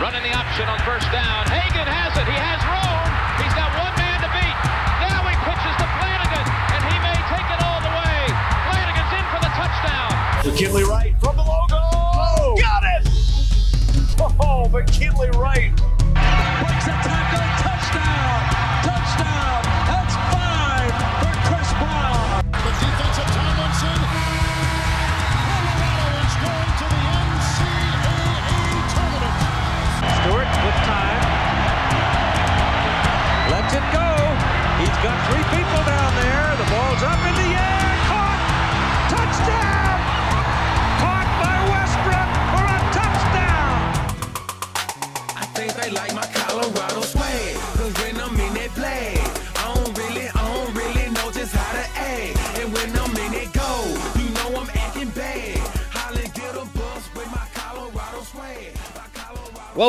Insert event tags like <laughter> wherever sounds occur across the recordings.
Running the option on first down. Hagan has it. He has room. He's got one man to beat. Now he pitches to Flanagan, and he may take it all the way. Flanagan's in for the touchdown. McKinley Wright from the logo. Got it! Oh, McKinley Wright.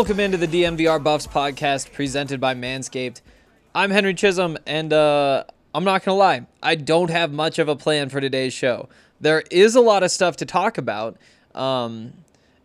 Welcome into the DNVR Buffs podcast presented by Manscaped. I'm Henry Chisholm, and uh, I'm not going to lie, I don't have much of a plan for today's show. There is a lot of stuff to talk about, um,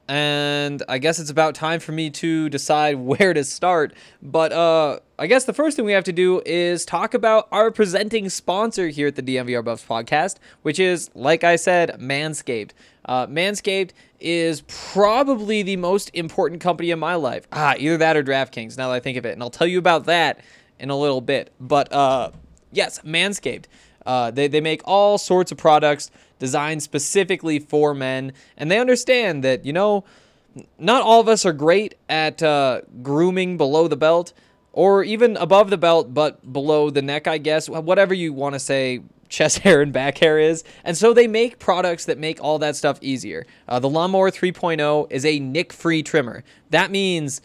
and I guess it's about time for me to decide <laughs> where to start. But uh, I guess the first thing we have to do is talk about our presenting sponsor here at the DNVR Buffs podcast, which is, like I said, Manscaped. Uh, Manscaped is probably the most important company in my life. Ah, either that or DraftKings, now that I think of it. And I'll tell you about that in a little bit. But uh, yes, Manscaped. Uh, they, they make all sorts of products designed specifically for men. And they understand that, you know, not all of us are great at uh, grooming below the belt or even above the belt, but below the neck, I guess, whatever you want to say chest <laughs> hair and back hair is. And so they make products that make all that stuff easier. Uh, the Lawnmower 3.0 is a nick free trimmer. That means,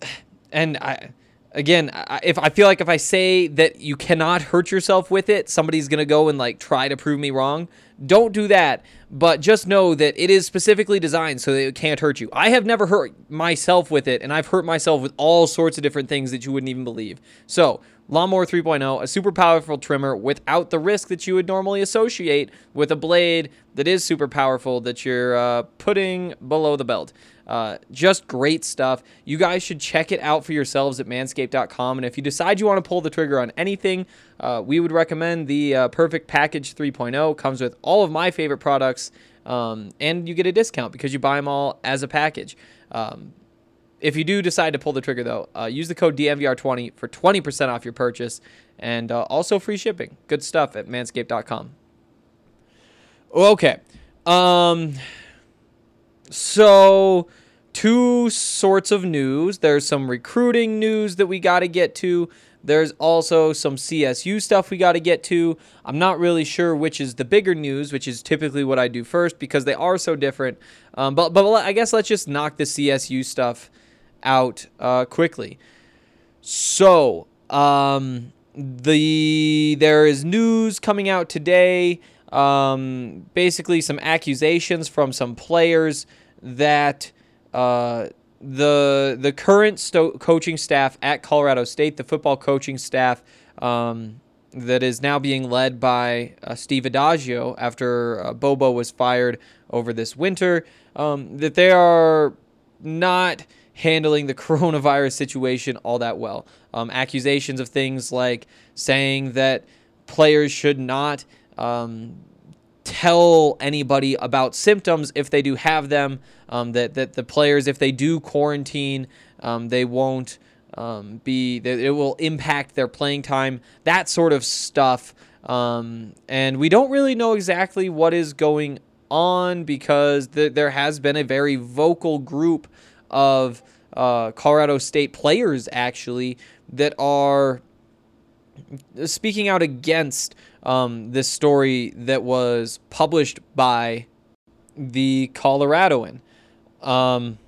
<sighs> and I. Again, I- if I feel like if I say that you cannot hurt yourself with it, somebody's gonna go and like try to prove me wrong. Don't do that, but just know that it is specifically designed so that it can't hurt you. I have never hurt myself with it, and I've hurt myself with all sorts of different things that you wouldn't even believe. So, Lawnmower 3.0, a super powerful trimmer without the risk that you would normally associate with a blade that is super powerful that you're uh, putting below the belt. Uh, just great stuff. You guys should check it out for yourselves at manscaped.com. And if you decide you want to pull the trigger on anything, uh, we would recommend the uh, Perfect Package 3.0. Comes with all of my favorite products, um, and you get a discount because you buy them all as a package. Um, if you do decide to pull the trigger, though, uh, use the code DNVR20 for 20% off your purchase and uh, also free shipping. Good stuff at manscaped.com. Okay. Um, so, two sorts of news. There's some recruiting news that we got to get to. There's also some CSU stuff we got to get to. I'm not really sure which is the bigger news, which is typically what I do first because they are so different. Um, but but I guess let's just knock the CSU stuff out uh, quickly. So um, the there is news coming out today. Um, basically, some accusations from some players that uh, the the current sto- coaching staff at Colorado State, the football coaching staff um, that is now being led by uh, Steve Addazio after uh, Bobo was fired over this winter, um, that they are not handling the <laughs> coronavirus situation all that well. Um, accusations of things like saying that players should not um, tell anybody about symptoms if they do have them. Um, that that the players, if they do quarantine, um, they won't um, be. It will impact their playing time. That sort of stuff. Um, and we don't really know exactly what is going on because th- there has been a very vocal group of uh, Colorado State players actually that are speaking out against um, this story that was published by the Coloradoan. Um,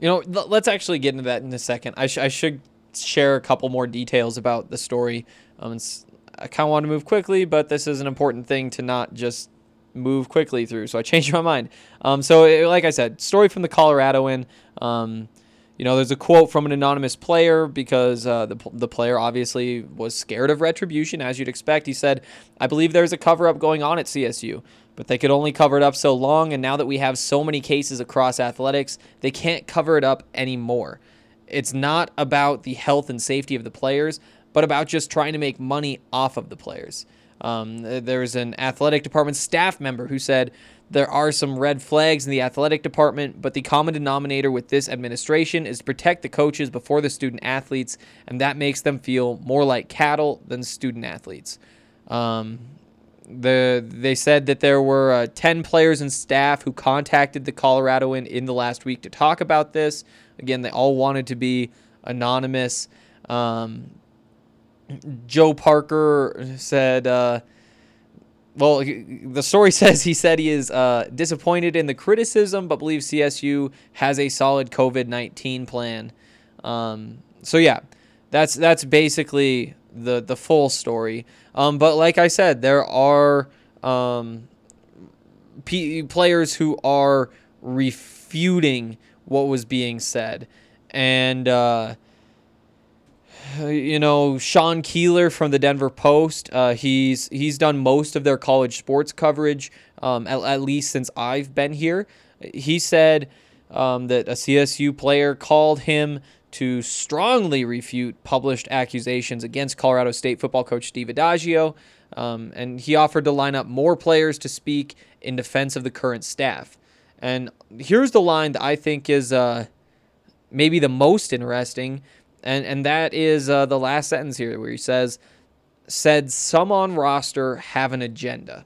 you know, let's actually get into that in a second. I, sh- I should share a couple more details about the story. Um, I kind of want to move quickly, but this is an important thing to not just move quickly through. So I <laughs> changed my mind. Um, so, it, like I said, story from the Coloradoan. Um, you know, there's a quote from an anonymous player because uh, the, the player obviously was scared of retribution, as you'd expect. He said, I believe there's a cover up going on at CSU, but they could only cover it up so long. And now that we have so many cases across athletics, they can't cover it up anymore. It's not about the health and safety of the players, but about just trying to make money off of the players. Um, was an athletic department staff member who said, there are some red flags in the athletic department, but the common denominator with this administration is to protect the coaches before the student athletes, and that makes them feel more like cattle than student athletes. Um, the they said that there were uh, 10 players and staff who contacted the Coloradoan in the last week to talk about this. Again, they all wanted to be anonymous. Um, Joe Parker said, uh, well, the story <laughs> says he said he is uh, disappointed in the criticism, but believes CSU has a solid COVID nineteen plan. Um, so yeah, that's that's basically the the full story. Um, but like I said, there are um, p- players who are refuting what was being said, and. Uh, you know Sean Keeler from the Denver Post. Uh, he's he's done most of their college sports coverage, um, at, at, least since I've been here. He said um, that a CSU player called him to strongly refute published accusations against Colorado State football coach Steve Addazio, um, and he offered to line up more players to speak in defense of the current staff. And here's the line that I think is uh, maybe the most interesting and and that is uh, the last sentence here where he says, "Said some on roster have an agenda."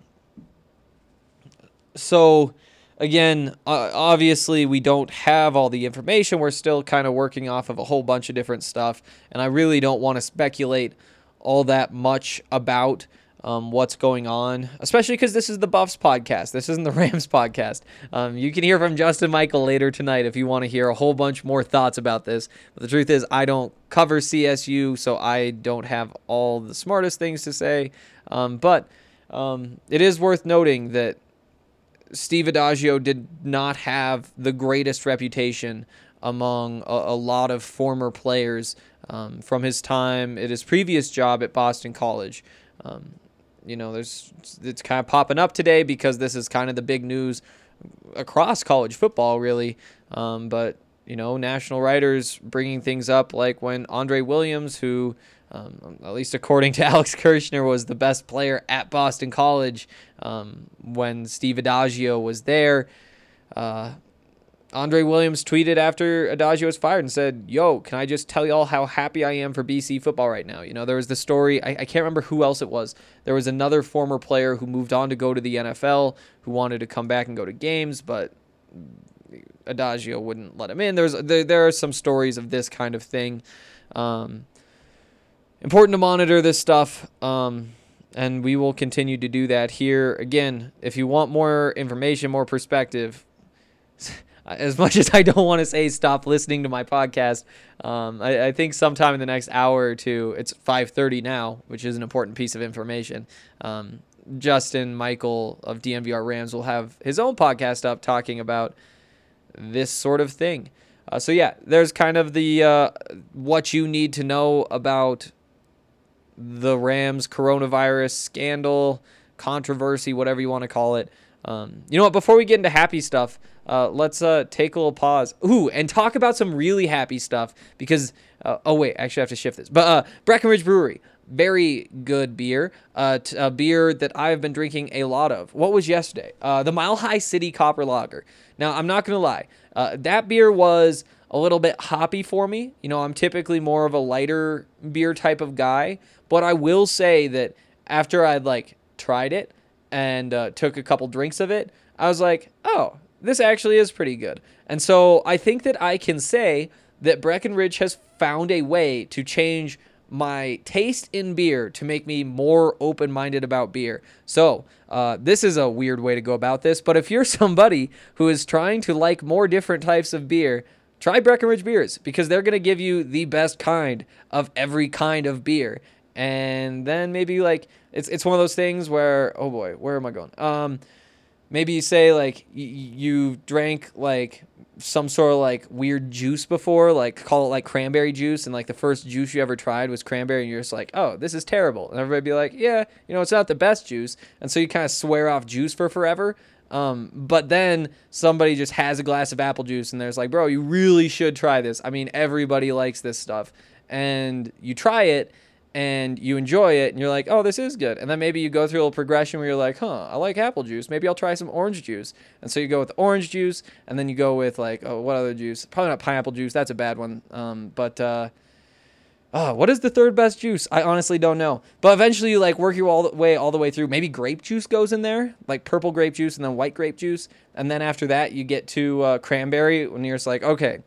So, again, uh, obviously we don't have all the information. We're still kind of working off of a whole bunch of different stuff, and I really don't want to speculate all that much about um, what's going on, especially because this is the Buffs podcast. This isn't the <laughs> Rams podcast. Um, you can hear from Justin Michael later tonight if you want to hear a whole bunch more thoughts about this. But the truth is, I don't cover CSU, so I don't have all the smartest things to say. Um, but um, it is worth noting that Steve Addazio did not have the greatest reputation among a, a lot of former players um, from his time at his previous job at Boston College. Um, you know, there's it's kind of popping up today because this is kind of the big news across college football, really. Um, but you know, national writers bringing things up like when Andre Williams, who um, at least according to <laughs> Alex Kirshner, was the best player at Boston College um, when Steve Addazio was there. Uh, Andre Williams tweeted after Addazio was fired and said, Yo, can I just tell y'all how happy I am for BC football right now? You know, there was the story, I, I, can't remember who else it was. There was another former player who moved on to go to the NFL who wanted to come back and go to games, but Addazio wouldn't let him in. There's there, there are some stories of this kind of thing. Um, important to monitor this stuff. Um, and we will continue to do that here. Again, if you want more information, more perspective, as <laughs> much as I don't want to say stop listening to my podcast, um, I, I, think sometime in the next hour or two, it's 5:30 now, which is an important piece of information. Um, Justin Michael of DNVR Rams will have his own podcast up talking about this sort of thing. Uh, so yeah, there's kind of the uh, what you need to know about the Rams coronavirus scandal, controversy, whatever you want to call it. Um, you know what? Before we get into happy stuff, uh, let's uh, take a little pause. Ooh, and talk about some really happy stuff because. Uh, oh wait, actually, I have to shift this. But uh, Breckenridge Brewery, very good beer. Uh, t- a beer that I've been drinking a lot of. What was yesterday? Uh, the Mile High City Copper Lager. Now, I'm not going to lie. That beer was a little bit hoppy for me. You know, I'm typically more of a lighter beer type of guy, but I will say that after I'd like tried it and took a couple drinks of it, I was like, oh, this actually is pretty good. And so I think that I can say that Breckenridge has found a way to change my taste in beer to make me more open minded about beer. So, uh, this is a weird way to go about this, but if you're <laughs> somebody who is trying to like more different types of beer, try Breckenridge beers because they're going to give you the best kind of every kind of beer. And then maybe like it's it's one of those things where oh boy, where am I going? Um maybe you say like y- you drank like some sort of like weird juice before, like call it like cranberry juice, and like the first juice you ever tried was cranberry, and you're just like, oh, this is terrible, and everybody be like, yeah, you know, it's not the best juice, and so you kind of swear off juice for forever. Um, but then somebody just has a glass of apple juice, and there's like, bro, you really should try this. I mean, everybody likes this stuff, and you try it, and you enjoy it and you're like, oh, this is good. And then maybe you go through a little progression where you're like, huh, I like apple juice. Maybe I'll try some orange juice. And so you go with orange juice and then you go with like, oh, what other juice? Probably not pineapple juice. That's a bad one. Um, but, uh, oh, what is the third best juice? I honestly don't know. But eventually you like work your all the way, all the way through. Maybe grape juice goes in there, like purple grape juice and then white grape juice. And then after that, you get to uh, cranberry when you're just like, okay,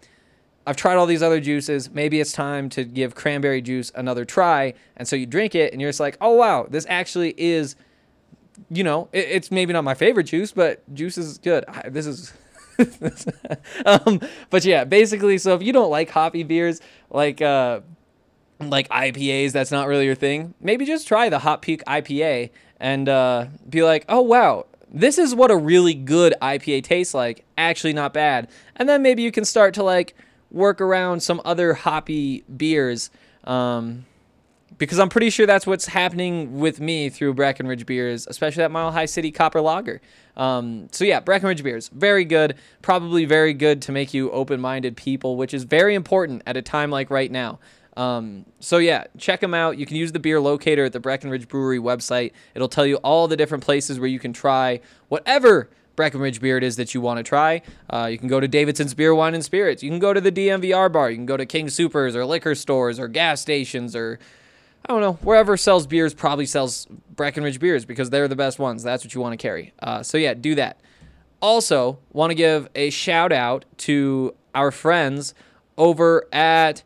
I've tried all these other juices. Maybe it's time to give cranberry juice another try. And so you drink it and you're just like, oh, wow, this actually is, you know, it, it's maybe not my favorite juice, but juice is good. I, this is. <laughs> um, but yeah, basically, so if you don't like hoppy beers, like uh, like IPAs, that's not really your thing. Maybe just try the Hop Peak IPA and uh, be like, oh wow, this is what a really good IPA tastes like. Actually, not bad. And then maybe you can start to like work around some other hoppy beers. Um, because I'm pretty sure that's what's happening with me through Breckenridge beers, especially that Mile High City Copper Lager. Um, so yeah, Breckenridge beers, very good, probably very good to make you open-minded people, which is very important at a time like right now. Um, so yeah, check them out. You can use the beer locator at the Breckenridge Brewery website. It'll tell you all the different places where you can try whatever Breckenridge beer it is that you want to try. Uh, you can go to Davidson's Beer, Wine, and Spirits. You can go to the DNVR bar. You can go to King Supers or liquor stores or gas stations or I don't know, wherever sells beers probably sells Breckenridge beers because they're the best ones. That's what you want to carry. Uh, so yeah, do that. Also, want to give a shout out to our friends over at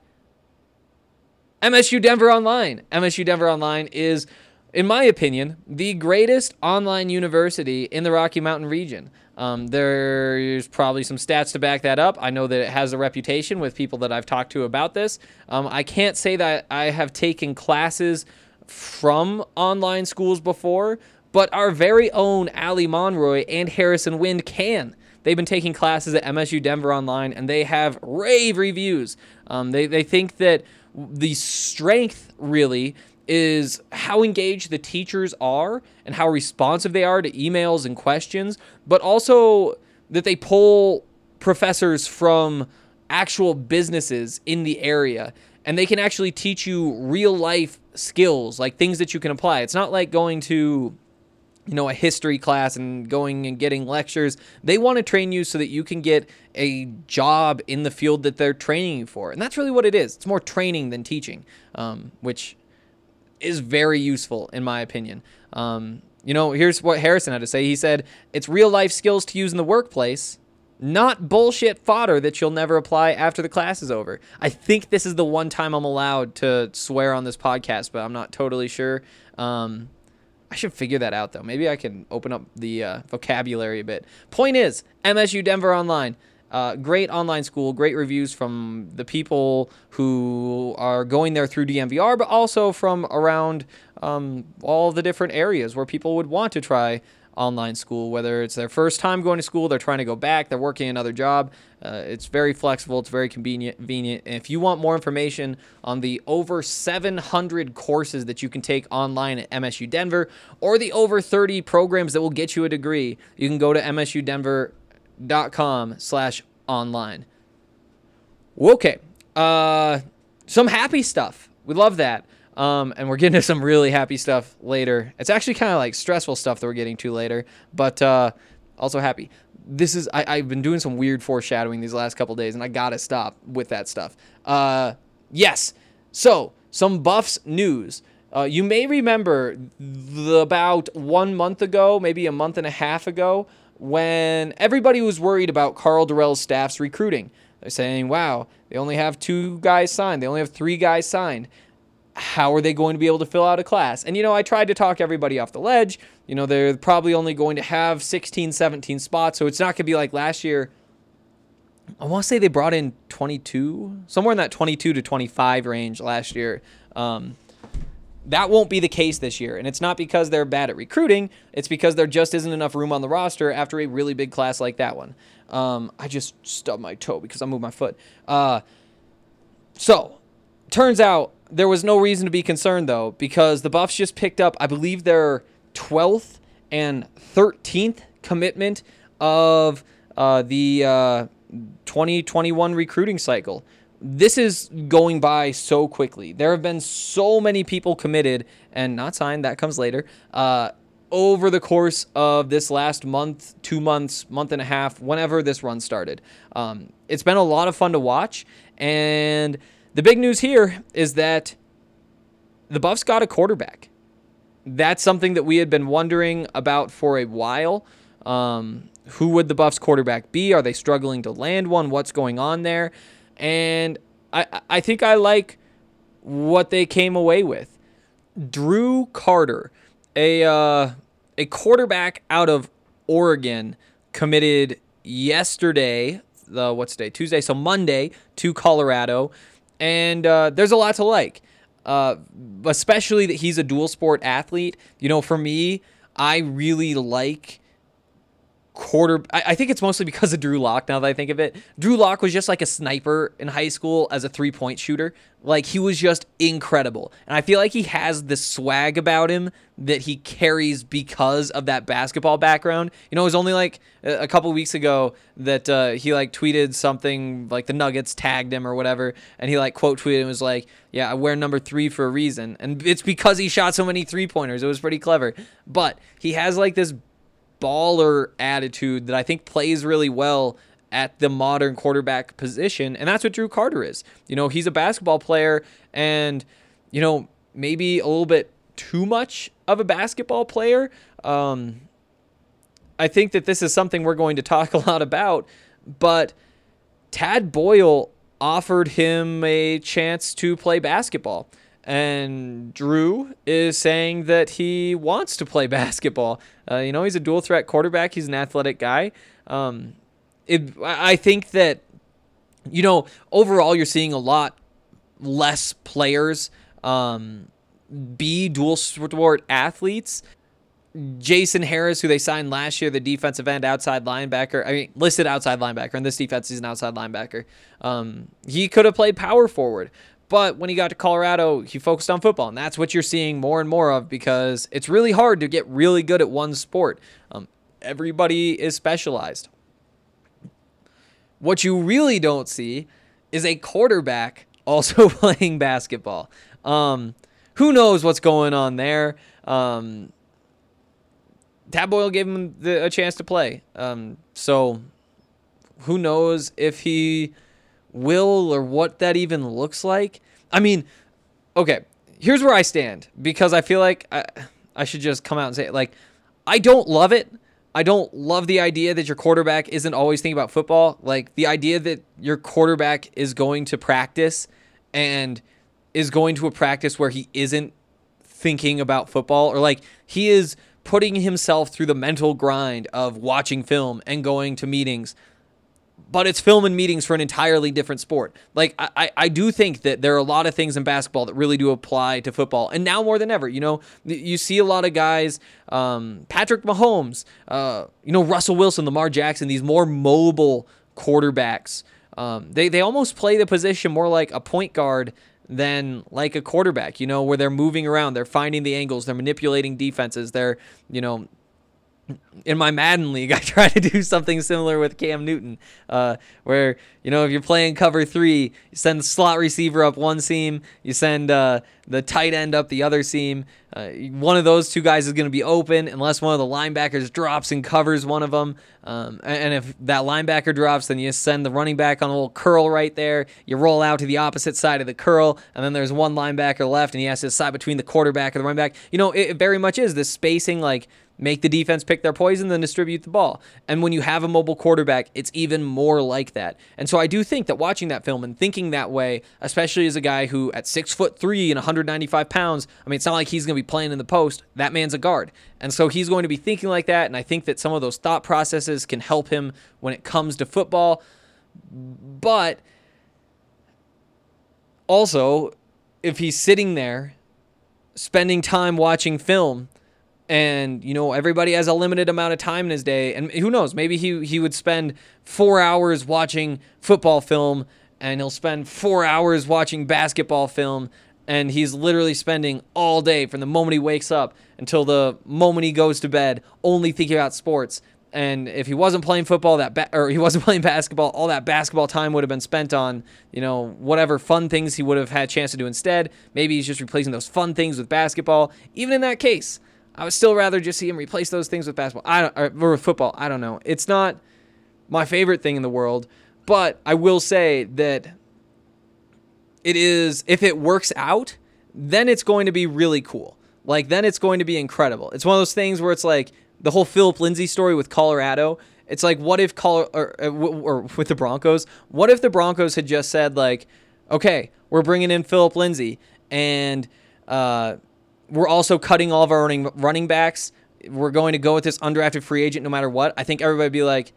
MSU Denver Online. MSU Denver Online is, in my opinion, the greatest online university in the Rocky Mountain region. Um, there's probably some stats to back that up. I know that it has a reputation with people that I've talked to about this. Um, I can't say that I have taken classes from online schools before, but our very own Ali Monroy and Harrison Wind can. They've been taking classes at MSU Denver Online and they have rave reviews. Um, they, they think that the strength really is how engaged the teachers are and how responsive they are to emails and questions, but also that they pull professors from actual businesses in the area and they can actually teach you real life skills, like things that you can apply. It's not like going to you know, a history class and going and getting lectures. They want to train you so that you can get a job in the field that they're training you for. And that's really what it is. It's more training than teaching, um, which is very useful in my opinion. Um, you know, here's what Harrison had to say. He said, It's real life skills to use in the workplace, not bullshit fodder that you'll never apply after the class is over. I think this is the one time I'm allowed to swear on this podcast, but I'm not totally sure. Um, I should figure that out though. Maybe I can open up the uh, vocabulary a bit. Point is, MSU Denver Online. Uh, great online school, great reviews from the people who are going there through DNVR, but also from around um, all the different areas where people would want to try online school, whether it's their first time going to school, they're trying to go back, they're working another job. Uh, it's very flexible, it's very convenient. convenient. And if you want more information on the over 700 courses that you can take online at MSU Denver or the over 30 programs that will get you a degree, you can go to msudenver.com slash online. Okay, uh, some happy stuff. We love that. Um, and we're getting to some really happy stuff later. It's actually kind of like stressful stuff that we're getting to later, but uh, also happy. This is I, I've been doing some weird foreshadowing these last couple days, and I gotta stop with that stuff. Uh, yes. So some Buffs news. Uh, you may remember the, about one month ago, maybe a month and a half ago, when everybody was worried about Karl Dorrell's staff's recruiting. They're saying, wow, they only have two guys signed, they only have three guys signed. How are they going to be able to fill out a class? And, you know, I tried to talk everybody off the ledge. You know, they're probably only going to have 16, 17 spots, so it's not going to be like last year. I want to say they brought in 22, somewhere in that 22 to 25 range last year. Um, that won't be the case this year. And it's not because they're bad at recruiting, it's because there just isn't enough room on the roster after a really big class like that one. Um, I just stubbed my toe because I moved my foot. Uh, so, turns out there was no reason to be concerned, though, because the Buffs just picked up, I believe, their 12th and 13th commitment of uh, the uh, 2021 recruiting cycle this is going by so quickly. There have been so many people committed and not signed, that comes later, uh, over the course of this last month, two months, month and a half, whenever this run started. Um, it's been a lot of fun to watch. And the big news here is that the Buffs got a quarterback. That's something that we had been wondering about for a while. Um, who would the Buffs quarterback be? Are they struggling to land one? What's going on there? And I I think I like what they came away with. Drew Carter, a uh, a quarterback out of Oregon, committed yesterday. The what's day? Tuesday, so Monday to Colorado, and uh, there's a lot to like. Uh, especially that he's a dual sport athlete. You know, for me, I really like quarter. I, I, think it's mostly because of Drew Lock. Now that I think of it, Drew Lock was just like a sniper in high school as a three point shooter. Like he was just incredible, and I feel like he has this swag about him that he carries because of that basketball background. You know, it was only like a couple weeks ago that uh, he like tweeted something like the Nuggets tagged him or whatever, and he like quote tweeted and was like, "Yeah, I wear number three for a reason," and it's because he shot so many three pointers. It was pretty clever, but he has like this baller attitude that I think plays really well at the modern quarterback position. And that's what Drew Carter is. You know, he's a basketball player and, you know, maybe a little bit too much of a basketball player. Um, I think that this is something we're going to talk <laughs> a lot about, but Tad Boyle offered him a chance to play basketball. And Drew is saying that he wants to play <laughs> basketball. Uh, you know, he's a dual threat quarterback. He's an athletic guy. Um, it, I think that, you know, overall, you're seeing a lot less players um, be dual sport athletes. Jason Harris, who they signed last year, the defensive end outside linebacker, I mean, listed outside linebacker, and this defense is an outside linebacker. Um, he could have played power forward. But when he got to Colorado, he focused on football, and that's what you're seeing more and more of because it's really hard to get really good at one sport. Um, everybody is specialized. What you really don't see is a quarterback <laughs> also <laughs> playing basketball. Um, who knows what's going on there? Um, Tad Boyle gave him the, a chance to play. Um, so who knows if he will or what that even looks like. I mean, okay, here's where I stand because I feel like I, I should just come out and say it. Like, I don't love it. I don't love the idea that your quarterback isn't always thinking about football. Like, the idea that your quarterback is going to practice and is going to a practice where he isn't thinking about football or like he is putting himself through the mental grind of watching film and going to meetings but it's film and meetings for an entirely different sport. Like I, I do think that there are a lot of things in basketball that really do apply to football, and now more than ever, you know, you see a lot of guys, um, Patrick Mahomes, uh, you know, Russell Wilson, Lamar Jackson, these more mobile quarterbacks. Um, they they almost play the position more like a point guard than like a quarterback. You know, where they're moving around, they're finding the angles, they're manipulating defenses, they're you know in my Madden league, <laughs> I try to do something similar with Cam Newton, uh, where you know if you're playing cover three, you send the slot receiver up one seam, you send uh, the tight end up the other seam. Uh, one of those two guys is going to be open unless one of the linebackers drops and covers one of them. Um, and if that linebacker drops, then you send the running back on a little curl right there. You roll out to the opposite side of the curl, and then there's one linebacker left, and he has to decide between the quarterback and the running back. You know, it, very much is this spacing like make the defense pick their poison, then distribute the ball. And when you have a mobile quarterback, it's even more like that. And so I do think that watching that film and thinking that way, especially as a guy who at six foot three and 195 pounds, I mean, it's not like he's going to be playing in the post. That man's a guard. And so he's going to be thinking like that. And I think that some of those thought processes can help him when it comes to football. But also, if he's sitting there spending time watching film, and you know everybody has a limited amount of time in his day and who knows maybe he he would spend 4 hours watching football film and he'll spend 4 hours watching basketball film and he's literally spending all day from the moment he wakes up until the moment he goes to bed only thinking about sports. And if he wasn't playing football that ba- or he wasn't <laughs> playing basketball all that basketball time would have been spent on you know whatever fun things he would have had a chance to do instead. Maybe he's just replacing those fun things with basketball. Even in that case I would still rather just see him replace those things with basketball. I don't, or with football. I don't know. It's not my favorite thing in the world, but I will say that it is. If it works out, then it's going to be really cool. Like then it's going to be incredible. It's one of those things where it's like the whole Philip Lindsay story with Colorado. It's like what if Col or, or with the Broncos? What if the Broncos had just said like, okay, we're bringing in Philip Lindsay and. Uh, we're also cutting all of our running running backs. We're going to go with this undrafted free agent no matter what. I think everybody be like,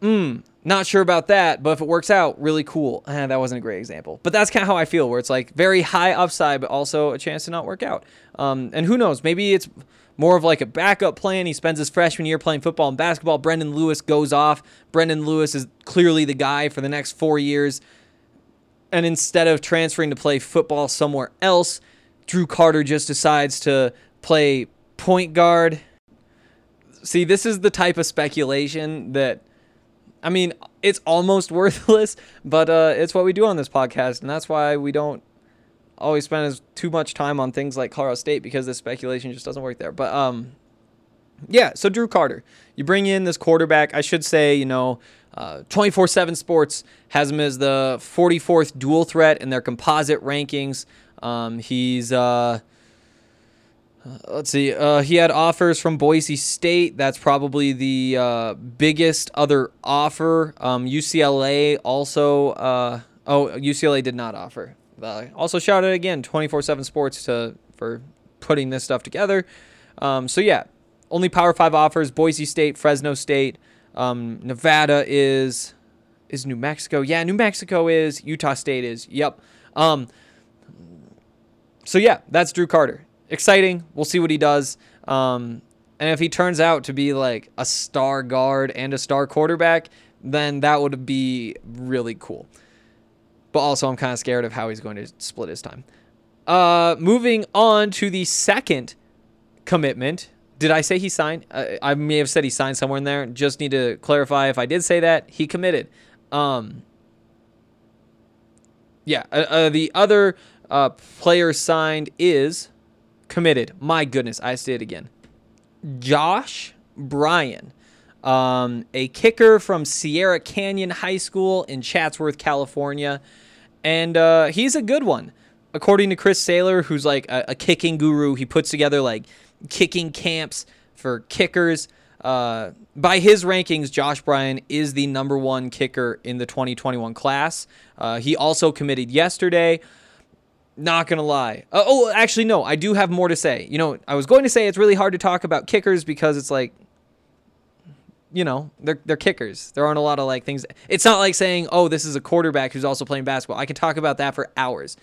hmm, not sure about that, but if it works out, really cool. Eh, that wasn't a great example. But that's kind of how I feel, where it's like very high upside, but also a chance to not work out. Um, and who knows? Maybe it's more of like a backup plan. He spends his freshman year playing football and basketball. Brendan Lewis goes off. Brendan Lewis is clearly the guy for the next four years. And instead of transferring to play football somewhere else, Drew Carter just decides to play point guard. See, this is the type of speculation that, I mean, it's almost <laughs> worthless, but uh, it's what we do on this podcast, and that's why we don't always spend as too much time on things like Colorado State because the speculation just doesn't work there. But um, yeah, so Drew Carter, you bring in this quarterback. I should say, you know, uh, 24 7 Sports has him as the 44th dual threat in their composite rankings. Um, he's uh, let's see. Uh, he had offers from Boise State. That's probably the uh, biggest other offer. Um, UCLA also. Uh, oh, UCLA did not offer. Uh, also, shout out again, 24/7 Sports to for putting this stuff together. Um, so yeah, only Power Five offers: Boise State, Fresno State, um, Nevada is is New Mexico. Yeah, New Mexico is. Utah State is. Yep. So yeah, that's Drew Carter. Exciting. We'll see what he does. Um, and if he turns out to be like a star guard and a star quarterback, then that would be really cool. But also, I'm kind of scared of how he's going to split his time. Uh, moving on to the second commitment. Did I say he signed? Uh, I may have said he signed somewhere in there. Just need to clarify if I did say that. He committed. Um, yeah, uh, uh, the other uh, player signed is committed. My goodness, I say it again. Josh Bryan, um, a kicker from Sierra Canyon High School in Chatsworth, California. And uh, he's a good one. According to Chris Sailer, who's like a, a, kicking guru, he puts together like kicking camps for kickers. Uh, by his rankings, Josh Bryan is the number one kicker in the 2021 class. Uh, he also committed yesterday. Not gonna lie. Uh, oh, actually, no. I do have more to say. You know, I was going to say it's really hard to talk about kickers because it's like, you know, they're they're kickers. There aren't a lot of like things. It's not like saying, oh, this is a quarterback who's also playing basketball. I can talk about that for hours.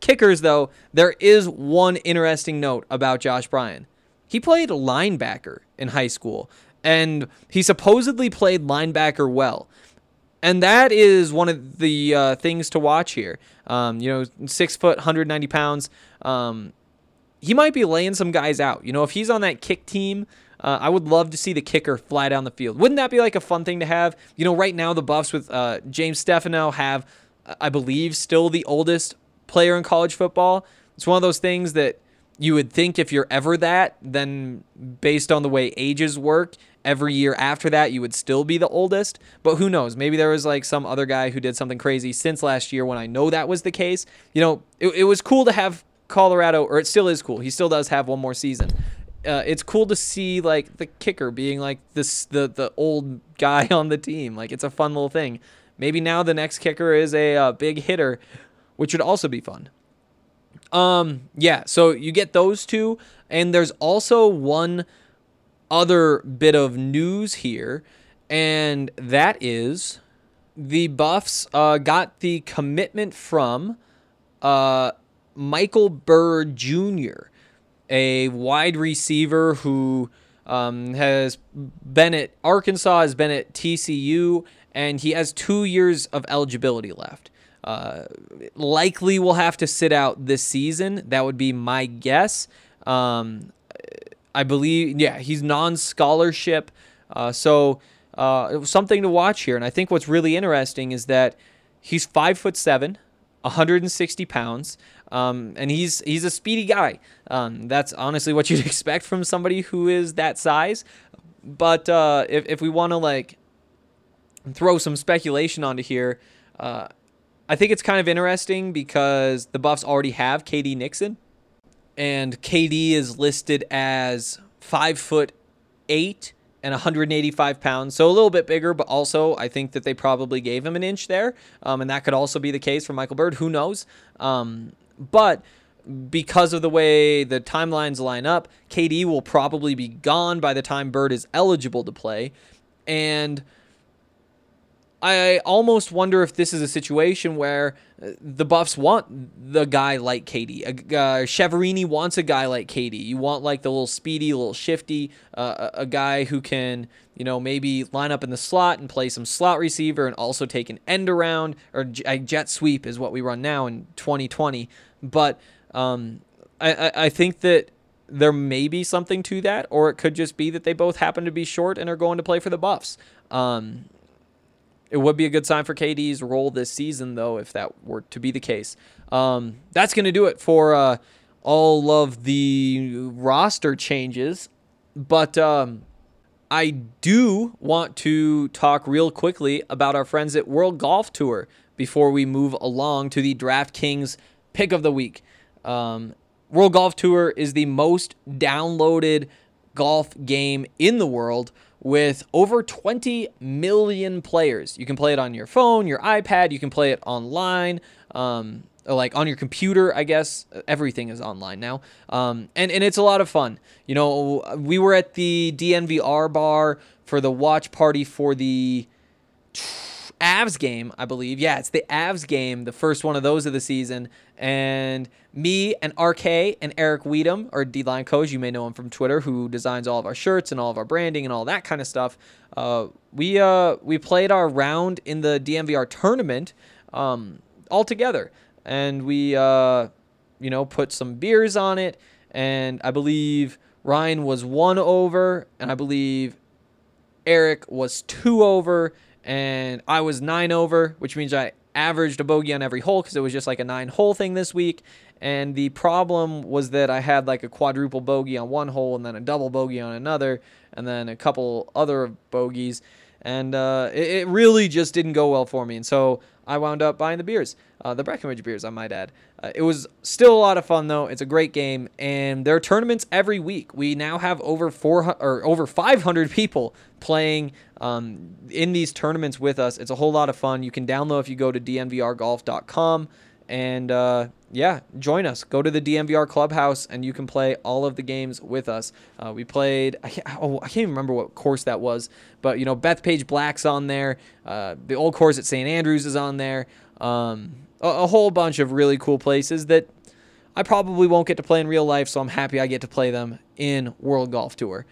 Kickers, though, there is one interesting note about Josh Bryan. He played linebacker in high school, and he supposedly played linebacker well. And that is one of the uh, things to watch here. Um, you know, six foot, 190 pounds. Um, he might be laying some guys out. You know, if he's on that kick team Uh, I would love to see the kicker fly down the field. Wouldn't that be like a fun thing to have? You know, right now the Buffs with uh, James Stefanou have, I believe, still the oldest player in college football. It's one of those things that you would think if you're ever that, then based on the way ages work, every year after that you would still be the oldest. But who knows? Maybe there was like some other guy who did something crazy since last year when I know that was the case. You know, it, it was cool to have Colorado, or it still is cool. He still does have one more season. Uh, it's cool to see like the kicker being like this the the old guy <laughs> on the team. Like it's a fun little thing. Maybe now the next kicker is a uh, big hitter, which would also be fun. Um, yeah, so you get those two, and there's also one other bit of news here, and that is the Buffs uh, got the commitment from uh, Michael Byrd Jr., a wide receiver who um, has been at Arkansas, has been at TCU, and he has two years of eligibility left. Uh, likely will have to sit out this season. That would be my guess. Um, I believe, yeah, he's non-scholarship, uh, so uh, something to watch here. And I think what's really interesting is that he's five foot seven, 160 pounds, um, and he's he's a speedy guy. Um, that's honestly what <laughs> you'd expect from somebody who is that size. But uh, if if we want to like throw some speculation onto here. Uh, I think it's kind of interesting because the Buffs already have KD Nixon, and KD is listed as five foot eight and 185 pounds, so a little bit bigger, but also I think that they probably gave him an inch there, um, and that could also be the case for Michael Byrd. Who knows? Um, but because of the way the timelines line up, KD will probably be gone by the time Byrd is eligible to play, and I almost wonder if this is a situation where uh, the Buffs want the guy like KD. Uh, Chiaverini wants a guy like KD. You want like the little speedy, little shifty, uh, a, guy who can, you know, maybe line up in the slot and play some slot receiver and also take an end around or a jet sweep is what we run now in 2020. But um, I, I think that there may be something to that, or it could just be that they both happen to be short and are going to play for the Buffs. Um, it would be a good sign for KD's role this season, though, if that were to be the case. Um, that's going to do it for uh, all of the roster changes. But um, I do want to talk real quickly about our friends at World Golf Tour before we move along to the DraftKings pick of the week. Um, World Golf Tour is the most downloaded golf game in the world with over 20 million players. You can play it on your phone, your iPad, you can play it online, um, like on your computer, I guess. Everything is online now. Um, and, and it's a lot of fun. You know, we were at the DNVR bar for the watch party for the Avs game, I believe. Yeah, it's the Avs game, the first one of those of the season. And me and RK and Eric Weedham, or D Line Coach, you may know him from Twitter, who designs all of our shirts and all of our branding and all that kind of stuff. Uh, we uh, we played our round in the DNVR tournament um, all together, and we uh, you know put some beers on it. And I believe Ryan was one over, and I believe Eric was two over, and I was nine over, which means I averaged a bogey on every hole because it was just like a nine hole thing this week. And the problem was that I had like a quadruple bogey on one hole and then a double bogey on another, and then a couple other bogeys. And uh, it, it, really just didn't go well for me. And so I wound up buying the beers, uh, the Breckenridge beers, I might add. Uh, it was still a lot of fun though. It's a great game, and there are tournaments every week. We now have over four or over 500 <laughs> people playing um, in these tournaments with us. It's a whole lot of fun. You can download if you go to dnvrgolf.com and uh, yeah, join us. Go to the DNVR clubhouse and you can play all of the games with us. Uh, we played, I can't, oh, I can't even remember what course that was, but you know, Bethpage Black's on there. Uh, the old course at St. Andrews is on there. Um, a, a whole bunch of really cool places that I probably won't get to play in real life, so I'm happy I get to play them in World Golf Tour.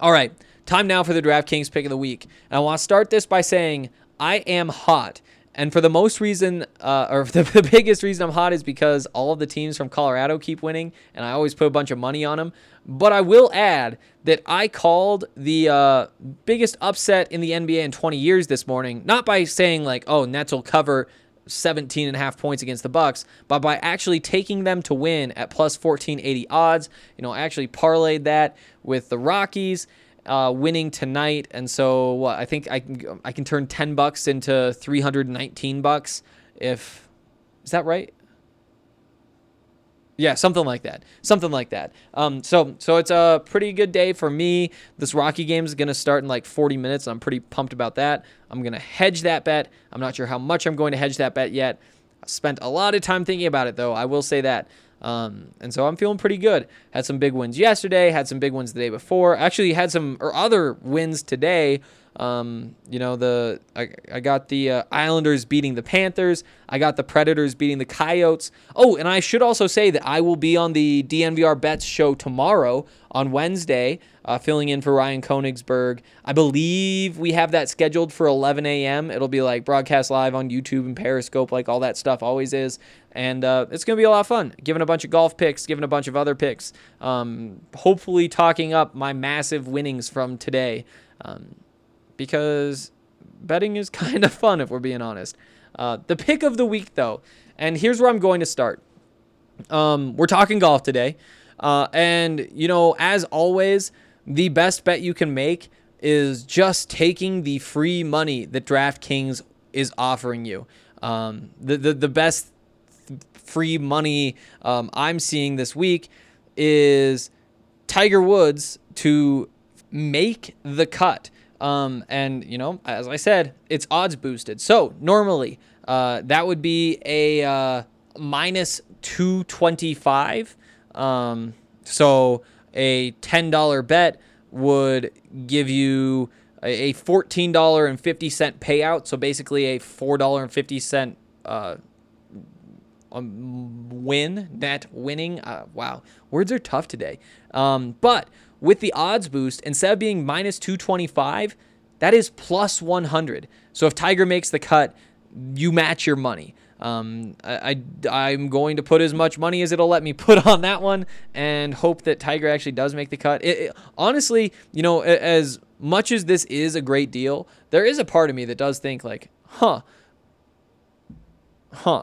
All right, time now for the DraftKings pick of the week. And I want to start this by saying I am hot And for the most reason, uh, or the, <laughs> the biggest reason I'm hot is because all of the teams from Colorado keep winning, and I always put a bunch of money on them. But I will add that I called the uh, biggest upset in the NBA in 20 years this morning, not by saying like, oh, Nets will cover 17 and a half points against the Bucks, but by actually taking them to win at plus 1480 odds. You know, I actually parlayed that with the Rockies uh, winning tonight, and so what? I think I can I can turn 10 bucks into 319 bucks if is that right? Yeah, something like that. Something like that. Um, so so it's a pretty good day for me. This Rocky game is gonna start in like 40 minutes. I'm pretty pumped about that. I'm gonna hedge that bet. I'm not sure how much I'm going to hedge that bet yet. I spent a lot of time thinking about it though. I will say that. Um, and so I'm feeling pretty good. Had some big wins yesterday. Had some big wins the day before. Actually had some or other wins today. Um, you know, the I, I got the uh, Islanders beating the Panthers. I got the Predators beating the Coyotes. Oh, and I should also say that I will be on the DNVR Bets show tomorrow on Wednesday, uh, filling in for Ryan Koenigsberg. I believe we have that scheduled for 11 a.m. It'll be like broadcast live on YouTube and Periscope, like all that stuff always is. And uh, it's going to be a lot of fun. Giving a bunch of golf picks, giving a bunch of other picks. Um, hopefully, talking up my massive winnings from today. Um, because betting is <laughs> kind of fun if we're being honest. Uh, the pick of the week, though, and here's where I'm going to start. Um, we're talking golf today, uh, and you know, as always, the best bet you can make is just taking the free money that DraftKings is offering you. Um, the, the the best free money um, I'm seeing this week is Tiger Woods to make the cut. Um, and you know, as I said, it's odds boosted. So normally, uh, that would be a uh, minus two twenty five. Um, so a ten dollar bet would give you a fourteen dollar and fifty cent payout. So basically, a four dollar and fifty cent uh, um, win net winning. Uh, wow, words are tough today. Um, but with the odds boost, instead of being minus 225, that is plus 100. So if Tiger makes the cut, you match your money. Um, I, I am going to put as much money as it'll let me <laughs> put on that one, and hope that Tiger actually does make the cut. It, it, honestly, you know, as much as this is a great deal, there is a part of me that does think like, huh, huh.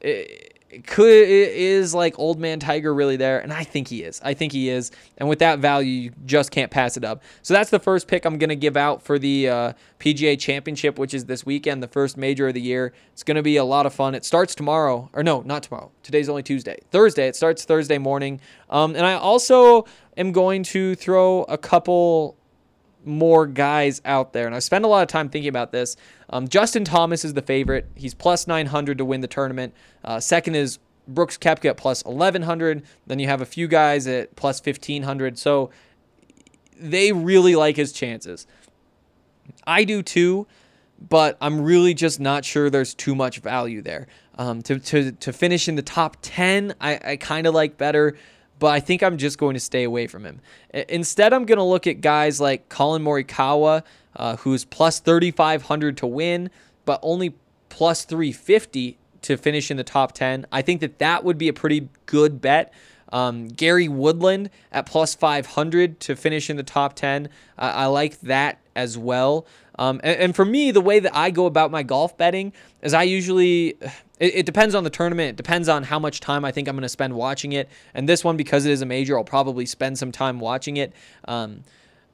It, could is like old man tiger really there? And i think he is. I think he is. And with that value you just can't pass it up. So that's the first pick i'm to give out for the uh, pga championship which is this weekend the first major of the year. It's to be a lot of fun. It starts tomorrow or no not tomorrow. Today's only tuesday. Thursday. It starts thursday morning. Um, and i also am going to throw a couple more guys out there. And I spend a lot of time thinking about this. Um, Justin Thomas is the favorite. He's plus 900 to win the tournament. Uh, second is Brooks Koepka at plus 1100. Then you have a few guys at plus 1500. So they really like his chances. I do too, but I'm really just not sure there's too much value there. Um, to, to, to finish in the top 10, I, I kind of like better but I think I'm just going to stay away from him. Instead, I'm going to look at guys like Collin Morikawa, uh, who's plus 3,500 to win, but only plus 350 to finish in the top 10. I think that that would be a pretty good bet. Um, Gary Woodland at plus 500 to finish in the top 10. Uh, I like that as well. Um, and, and, for me, the way that I go about my golf betting is I usually, it, it depends on the tournament. It depends on how much time I think I'm going to spend watching it. And this one, because it is a major, I'll probably spend some time watching it. Um,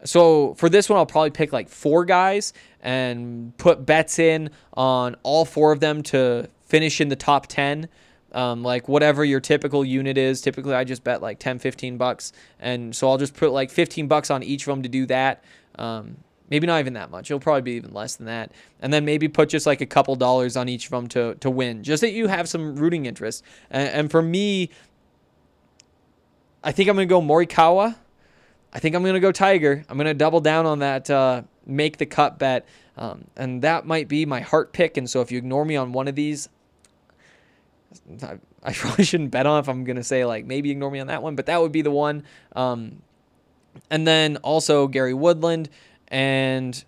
so for this one, I'll probably pick like four guys and put bets in on all four of them to finish in the top 10. Um, like whatever your typical unit is. Typically, I just bet like 10, 15 bucks. And so I'll just put like 15 bucks on each of them to do that. Um, Maybe not even that much. It'll probably be even less than that. And then maybe put just like a couple dollars on each of them to, to win, just that you have some rooting interest. And, and for me, I think I'm going to go Morikawa. I think I'm going to go Tiger. I'm going to double down on that uh, make the cut bet. Um, and that might be my heart pick. And so if you ignore me on one of these, I, I <laughs> probably shouldn't bet on if I'm going to say like maybe ignore me on that one, but that would be the one. Um, and then also Gary Woodland. And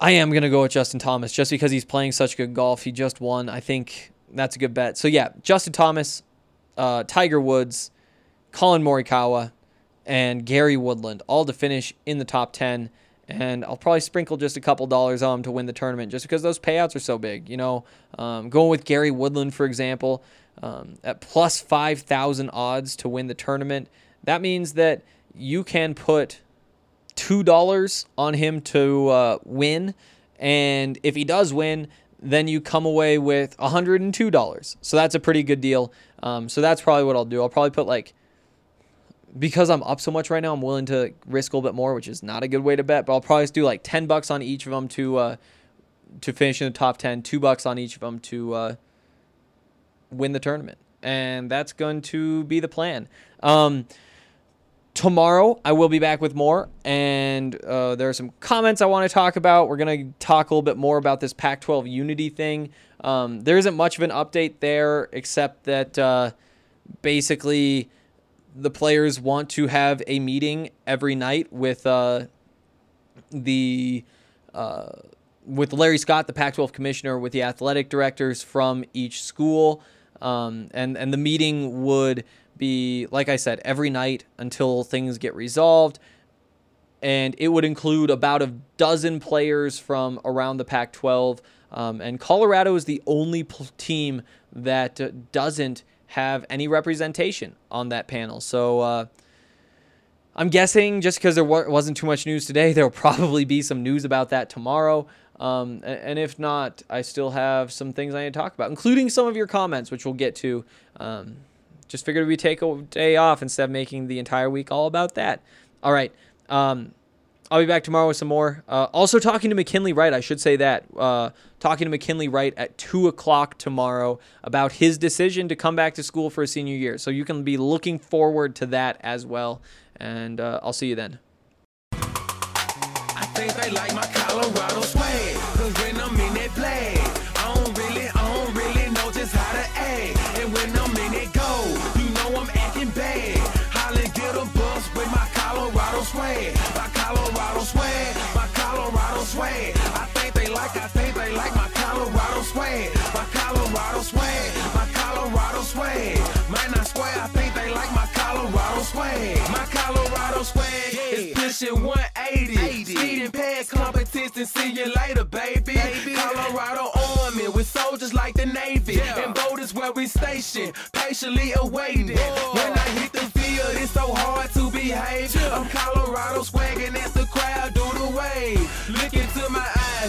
I am going to go with Justin Thomas just because he's playing such good golf. He just won. I think that's a good bet. So, yeah, Justin Thomas, uh, Tiger Woods, Collin Morikawa, and Gary Woodland all to finish in the top 10. And I'll probably sprinkle just a couple dollars on them to win the tournament just because those payouts are so big. You know, um, going with Gary Woodland, for example, um, at plus 5,000 odds to win the tournament, that means that you can put $2 on him to uh, win. And if he does win, then you come away with $102. So that's a pretty good deal. Um, so that's probably what I'll do. I'll probably put like, because I'm up so much right now, I'm willing to risk a little bit more, which is not a good way to bet. But I'll probably do like 10 bucks on each of them to uh, to finish in the top 10, two bucks on each of them to uh, win the tournament. And that's going to be the plan. Um, tomorrow I will be back with more, and uh, there are some comments I want to talk about. We're gonna talk a little bit more about this Pac-12 Unity thing. Um, there isn't much of an update there, except that uh, basically the players want to have a meeting every night with uh, the uh, with Larry Scott, the Pac-12 commissioner, with the athletic directors from each school, um, and and the meeting would be, like I said, every night until things get resolved. And it would include about a dozen players from around the Pac 12. Um, and Colorado is the only p- team that uh, doesn't have any representation on that panel. So uh, I'm guessing just because there wasn't too much news today, <laughs> there will probably be some news about that tomorrow. Um, and if not, I still have some things I need to talk about, including some of your comments, which we'll get to. Um, just figured we take a day off instead of making the entire week all about that. All right. Um, I'll be back tomorrow with some more. Uh, also, talking to McKinley Wright, I should say that. Uh, talking to McKinley Wright at 2 o'clock tomorrow about his decision to come back to school for a senior year. So you can be looking forward to that as well. And uh, I'll see you then. Swag. My Colorado swag, my Colorado swag. Man, I swear, I think they like my Colorado swag. My Colorado swag is pushing 180. Speeding past competition, see you later, baby. baby. Colorado Army with soldiers like the Navy. And boat is where we stationed, patiently awaiting. When I hit the field, it's so hard to behave. I'm Colorado swagging as the crowd do the wave.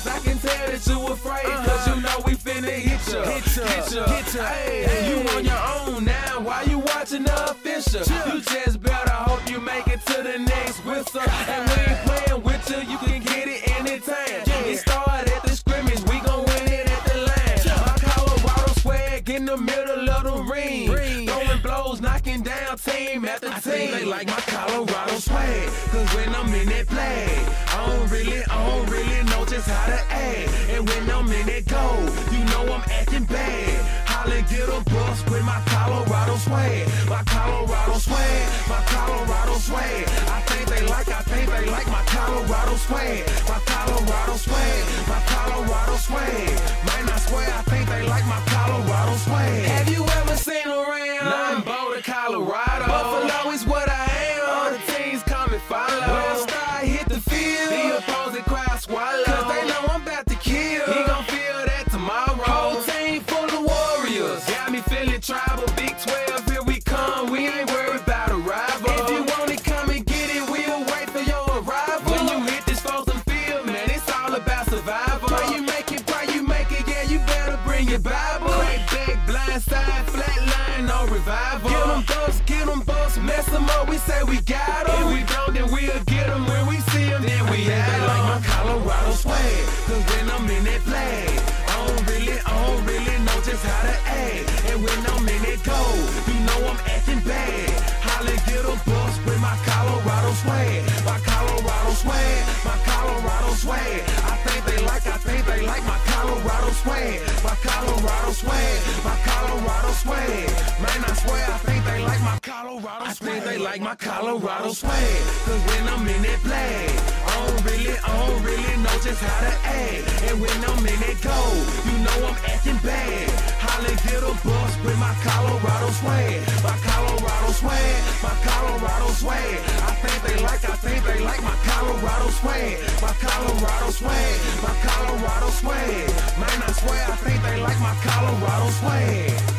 Look into my eyes, I can tell that you afraid. Cause you know we finna hit ya. Hit ya, hit ya, hit ya. Hey, hey. you on your own now. Why you watching the official? You just better hope you make it to the next whistle. And we ain't playing with you, you can get it anytime. It started at the scrimmage, we gon' win it at the line. My Colorado swag in the middle of the ring. Throwing blows, knocking down team after team. They like my Colorado swag. Cause when I'm in just how to act. And when I'm in you know I'm acting bad. Holla, get a bus with my Colorado swag. My Colorado swag, my Colorado swag. I think they like, I think they like my Colorado swag. My Colorado swag, my Colorado swag. Man, I swear, I think they like my Colorado swag. Have you ever seen around? Nothing Boulder, Colorado. Buffalo is what We got them. If we don't, then we'll get them when we see them. Then we have them. like my Colorado swag. Cause when I'm in that flag, I don't really, I don't really know just how to act. And when I'm in that goal, you know I'm acting bad. Holla, get a bus with my Colorado swag. My Colorado swag, my Colorado swag. I think they like, I think they like my Colorado swag. My Colorado swag, my Colorado swag. Man, I swear I my Colorado. I think they like my Colorado swag. Cause when I'm in it play, I don't really, I don't really know just how to act. And when I'm in it go, you know I'm acting bad. Holly get a bus with my Colorado swag. My Colorado swag, my Colorado swag. I think they like, I think they like my Colorado swag. My Colorado swag, my Colorado swag. Man, I swear I think they like my Colorado swag.